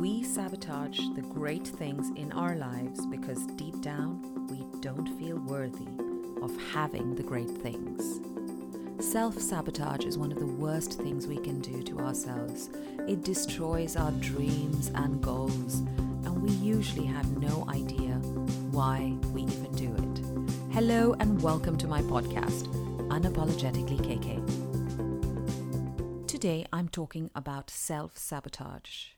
We sabotage the great things in our lives because deep down we don't feel worthy of having the great things. Self sabotage is one of the worst things we can do to ourselves. It destroys our dreams and goals, and we usually have no idea why we even do it. Hello, and welcome to my podcast, Unapologetically KK. Today I'm talking about self sabotage.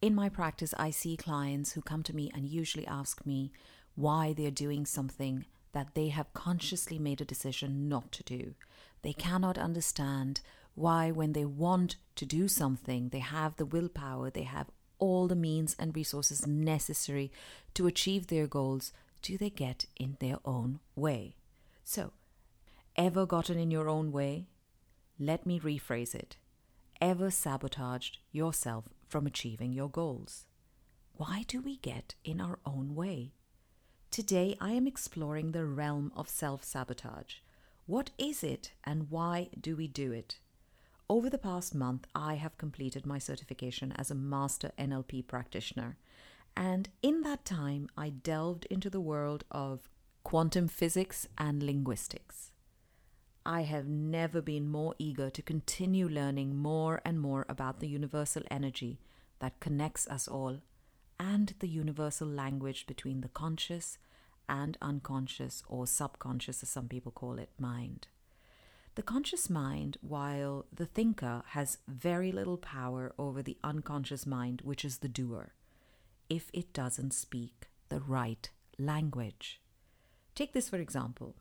In my practice, I see clients who come to me and usually ask me why they're doing something that they have consciously made a decision not to do. They cannot understand why, when they want to do something, they have the willpower, they have all the means and resources necessary to achieve their goals, do they get in their own way? So, ever gotten in your own way? Let me rephrase it. Ever sabotaged yourself from achieving your goals? Why do we get in our own way? Today, I am exploring the realm of self sabotage. What is it and why do we do it? Over the past month, I have completed my certification as a Master NLP practitioner. And in that time, I delved into the world of quantum physics and linguistics. I have never been more eager to continue learning more and more about the universal energy that connects us all and the universal language between the conscious and unconscious, or subconscious, as some people call it, mind. The conscious mind, while the thinker has very little power over the unconscious mind, which is the doer, if it doesn't speak the right language. Take this for example.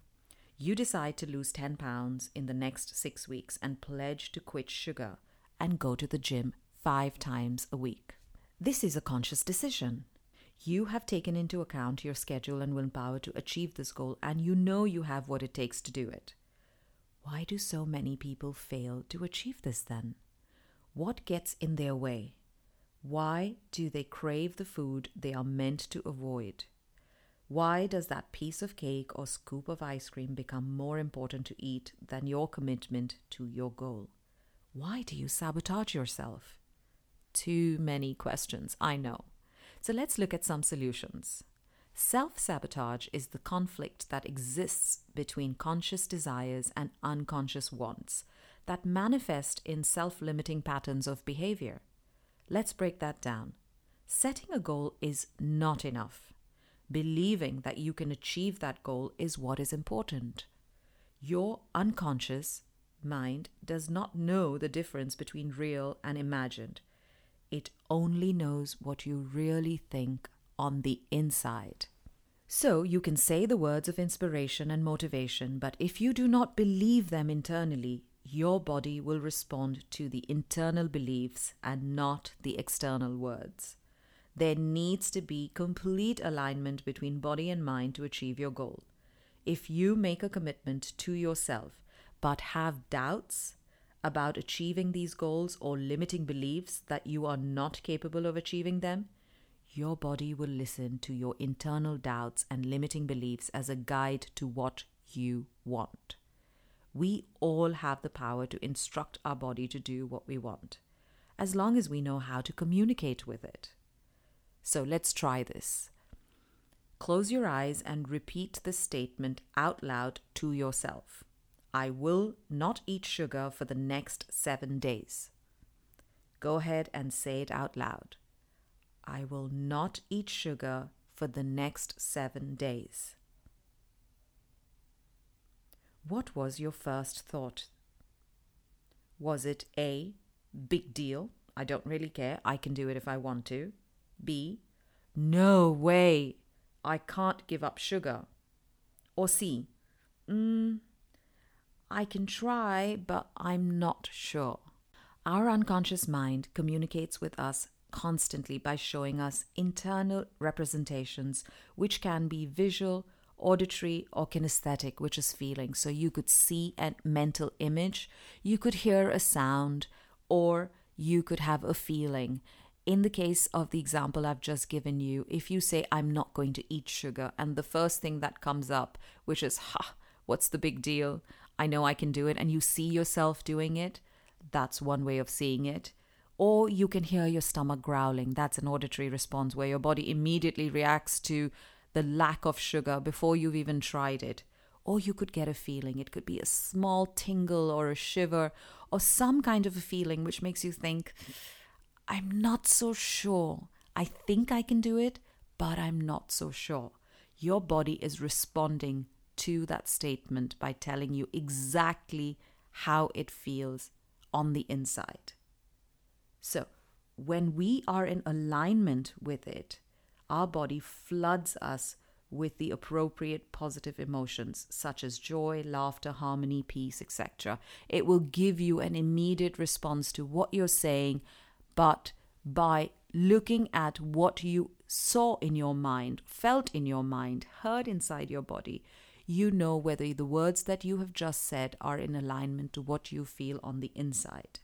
You decide to lose 10 pounds in the next six weeks and pledge to quit sugar and go to the gym five times a week. This is a conscious decision. You have taken into account your schedule and willpower to achieve this goal, and you know you have what it takes to do it. Why do so many people fail to achieve this then? What gets in their way? Why do they crave the food they are meant to avoid? Why does that piece of cake or scoop of ice cream become more important to eat than your commitment to your goal? Why do you sabotage yourself? Too many questions, I know. So let's look at some solutions. Self sabotage is the conflict that exists between conscious desires and unconscious wants that manifest in self limiting patterns of behavior. Let's break that down. Setting a goal is not enough. Believing that you can achieve that goal is what is important. Your unconscious mind does not know the difference between real and imagined. It only knows what you really think on the inside. So you can say the words of inspiration and motivation, but if you do not believe them internally, your body will respond to the internal beliefs and not the external words. There needs to be complete alignment between body and mind to achieve your goal. If you make a commitment to yourself but have doubts, about achieving these goals or limiting beliefs that you are not capable of achieving them, your body will listen to your internal doubts and limiting beliefs as a guide to what you want. We all have the power to instruct our body to do what we want, as long as we know how to communicate with it. So let's try this. Close your eyes and repeat the statement out loud to yourself. I will not eat sugar for the next seven days. Go ahead and say it out loud. I will not eat sugar for the next seven days. What was your first thought? Was it A, big deal, I don't really care, I can do it if I want to? B, no way, I can't give up sugar? Or C, mm, I can try, but I'm not sure. Our unconscious mind communicates with us constantly by showing us internal representations, which can be visual, auditory, or kinesthetic, which is feeling. So you could see a mental image, you could hear a sound, or you could have a feeling. In the case of the example I've just given you, if you say, I'm not going to eat sugar, and the first thing that comes up, which is, ha, what's the big deal? I know I can do it, and you see yourself doing it, that's one way of seeing it. Or you can hear your stomach growling. That's an auditory response where your body immediately reacts to the lack of sugar before you've even tried it. Or you could get a feeling. It could be a small tingle or a shiver or some kind of a feeling which makes you think, I'm not so sure. I think I can do it, but I'm not so sure. Your body is responding to that statement by telling you exactly how it feels on the inside. So, when we are in alignment with it, our body floods us with the appropriate positive emotions such as joy, laughter, harmony, peace, etc. It will give you an immediate response to what you're saying, but by looking at what you saw in your mind, felt in your mind, heard inside your body, you know whether the words that you have just said are in alignment to what you feel on the inside.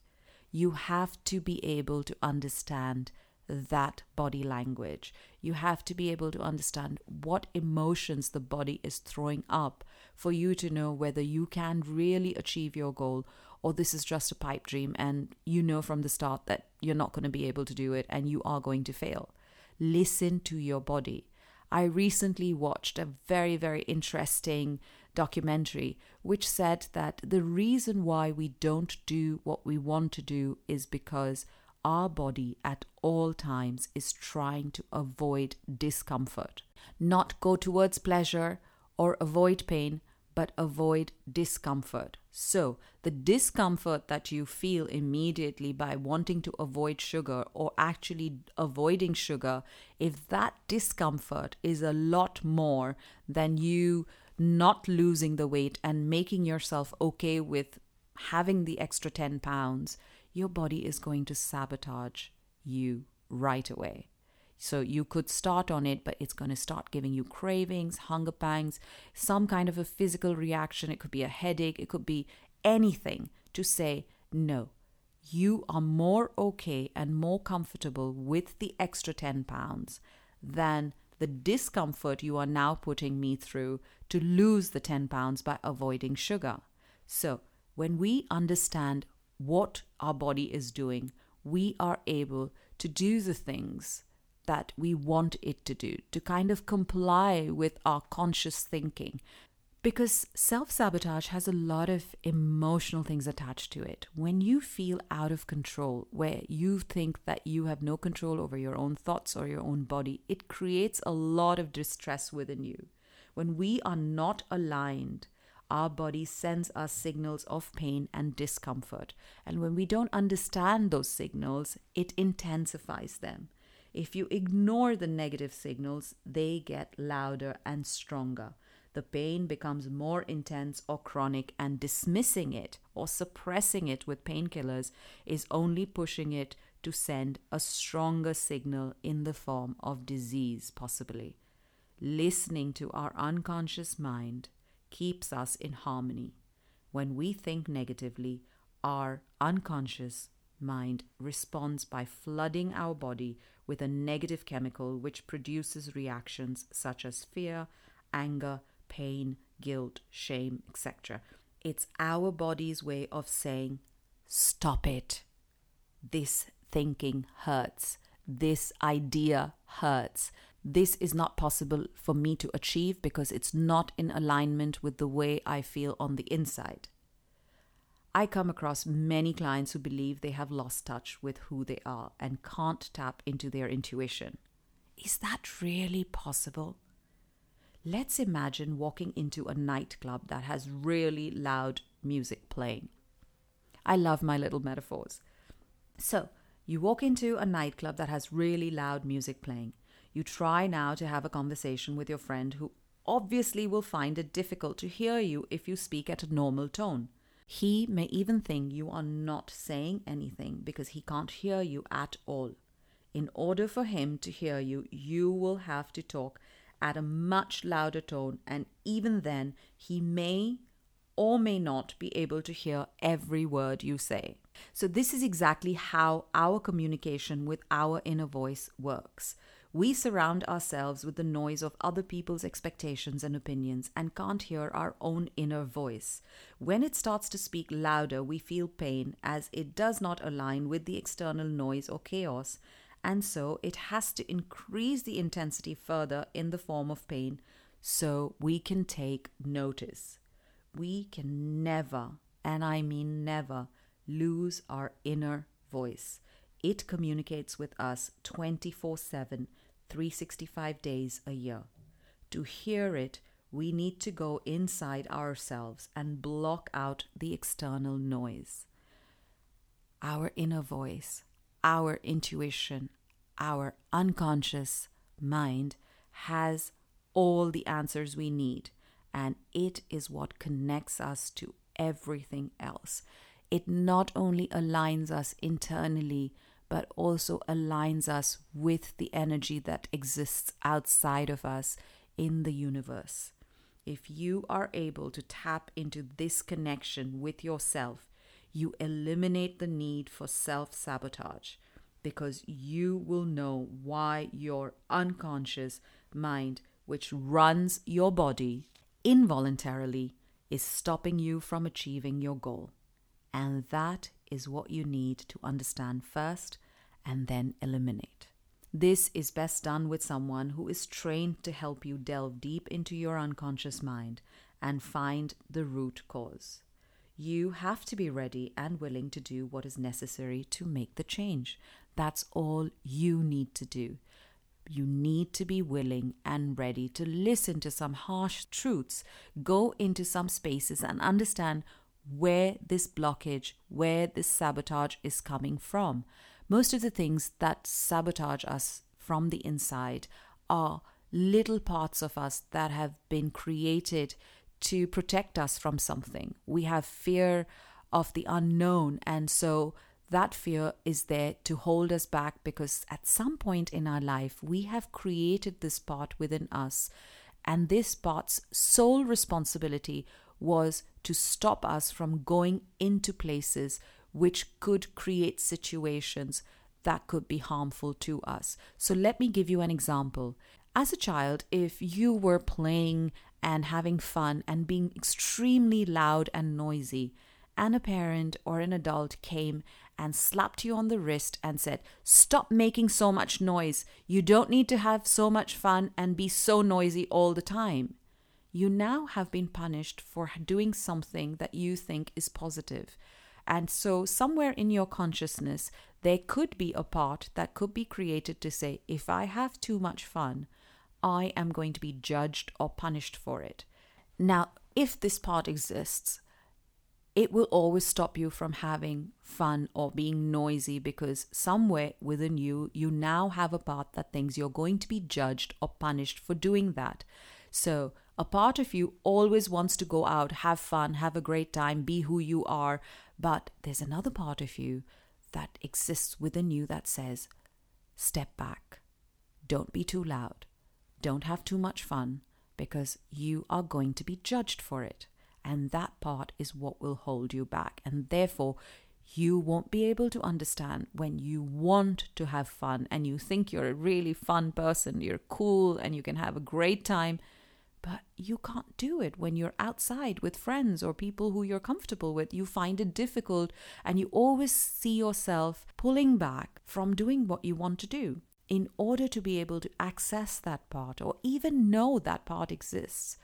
You have to be able to understand that body language. You have to be able to understand what emotions the body is throwing up for you to know whether you can really achieve your goal or this is just a pipe dream and you know from the start that you're not going to be able to do it and you are going to fail. Listen to your body. I recently watched a very, very interesting documentary which said that the reason why we don't do what we want to do is because our body at all times is trying to avoid discomfort, not go towards pleasure or avoid pain, but avoid discomfort. So, the discomfort that you feel immediately by wanting to avoid sugar or actually avoiding sugar, if that discomfort is a lot more than you not losing the weight and making yourself okay with having the extra 10 pounds, your body is going to sabotage you right away. So you could start on it, but it's going to start giving you cravings, hunger pangs, some kind of a physical reaction. It could be a headache, it could be anything to say, no, you are more okay and more comfortable with the extra 10 pounds than the discomfort you are now putting me through to lose the 10 pounds by avoiding sugar. So, when we understand what our body is doing, we are able to do the things that we want it to do, to kind of comply with our conscious thinking. Because self sabotage has a lot of emotional things attached to it. When you feel out of control, where you think that you have no control over your own thoughts or your own body, it creates a lot of distress within you. When we are not aligned, our body sends us signals of pain and discomfort. And when we don't understand those signals, it intensifies them. If you ignore the negative signals, they get louder and stronger. The pain becomes more intense or chronic, and dismissing it or suppressing it with painkillers is only pushing it to send a stronger signal in the form of disease, possibly. Listening to our unconscious mind keeps us in harmony. When we think negatively, our unconscious mind responds by flooding our body with a negative chemical which produces reactions such as fear, anger, pain, guilt, shame, etc. It's our body's way of saying, Stop it. This thinking hurts. This idea hurts. This is not possible for me to achieve because it's not in alignment with the way I feel on the inside. I come across many clients who believe they have lost touch with who they are and can't tap into their intuition. Is that really possible? Let's imagine walking into a nightclub that has really loud music playing. I love my little metaphors. So, you walk into a nightclub that has really loud music playing. You try now to have a conversation with your friend who obviously will find it difficult to hear you if you speak at a normal tone. He may even think you are not saying anything because he can't hear you at all. In order for him to hear you, you will have to talk at a much louder tone, and even then, he may or may not be able to hear every word you say. So, this is exactly how our communication with our inner voice works. We surround ourselves with the noise of other people's expectations and opinions and can't hear our own inner voice. When it starts to speak louder, we feel pain as it does not align with the external noise or chaos, and so it has to increase the intensity further in the form of pain so we can take notice. We can never, and I mean never, lose our inner voice. It communicates with us 24 7 365 days a year. To hear it, we need to go inside ourselves and block out the external noise. Our inner voice, our intuition, our unconscious mind has all the answers we need, and it is what connects us to everything else. It not only aligns us internally but also aligns us with the energy that exists outside of us in the universe. If you are able to tap into this connection with yourself, you eliminate the need for self sabotage because you will know why your unconscious mind, which runs your body involuntarily, is stopping you from achieving your goal. And that is what you need to understand first and then eliminate. This is best done with someone who is trained to help you delve deep into your unconscious mind and find the root cause. You have to be ready and willing to do what is necessary to make the change. That's all you need to do. You need to be willing and ready to listen to some harsh truths, go into some spaces and understand where this blockage, where this sabotage is coming from. Most of the things that sabotage us from the inside are little parts of us that have been created to protect us from something. We have fear of the unknown, and so that fear is there to hold us back because at some point in our life, we have created this part within us, and this part's sole responsibility was to stop us from going into places which could create situations that could be harmful to us. So, let me give you an example. As a child, if you were playing and having fun and being extremely loud and noisy, and a parent or an adult came and slapped you on the wrist and said, Stop making so much noise. You don't need to have so much fun and be so noisy all the time. You now have been punished for doing something that you think is positive. And so, somewhere in your consciousness, there could be a part that could be created to say, if I have too much fun, I am going to be judged or punished for it. Now, if this part exists, it will always stop you from having fun or being noisy because somewhere within you, you now have a part that thinks you're going to be judged or punished for doing that. So, a part of you always wants to go out, have fun, have a great time, be who you are, but there's another part of you that exists within you that says, step back. Don't be too loud. Don't have too much fun because you are going to be judged for it. And that part is what will hold you back. And therefore, you won't be able to understand when you want to have fun and you think you're a really fun person, you're cool, and you can have a great time but you can't do it when you're outside with friends or people who you're comfortable with. You find it difficult and you always see yourself pulling back from doing what you want to do. In order to be able to access that part or even know that part exists,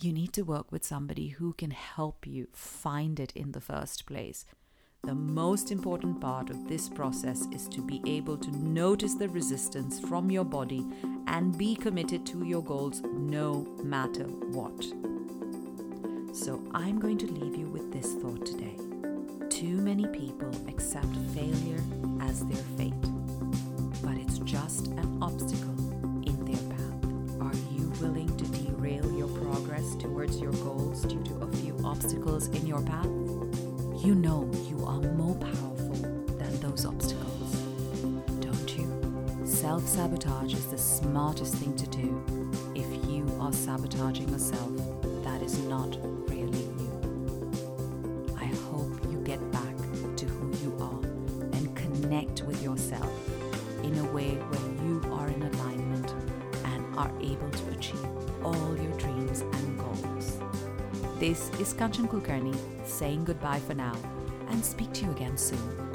you need to work with somebody who can help you find it in the first place. The most important part of this process is to be able to notice the resistance from your body and be committed to your goals no matter what. So, I'm going to leave you with this thought today. Too many people accept failure as their fate, but it's just an obstacle in their path. Are you willing to derail your progress towards your goals due to a few obstacles in your path? You know you are more powerful than those obstacles, don't you? Self sabotage is the smartest thing to do. If you are sabotaging yourself, that is not This is Kanchan Kulkarni saying goodbye for now and speak to you again soon.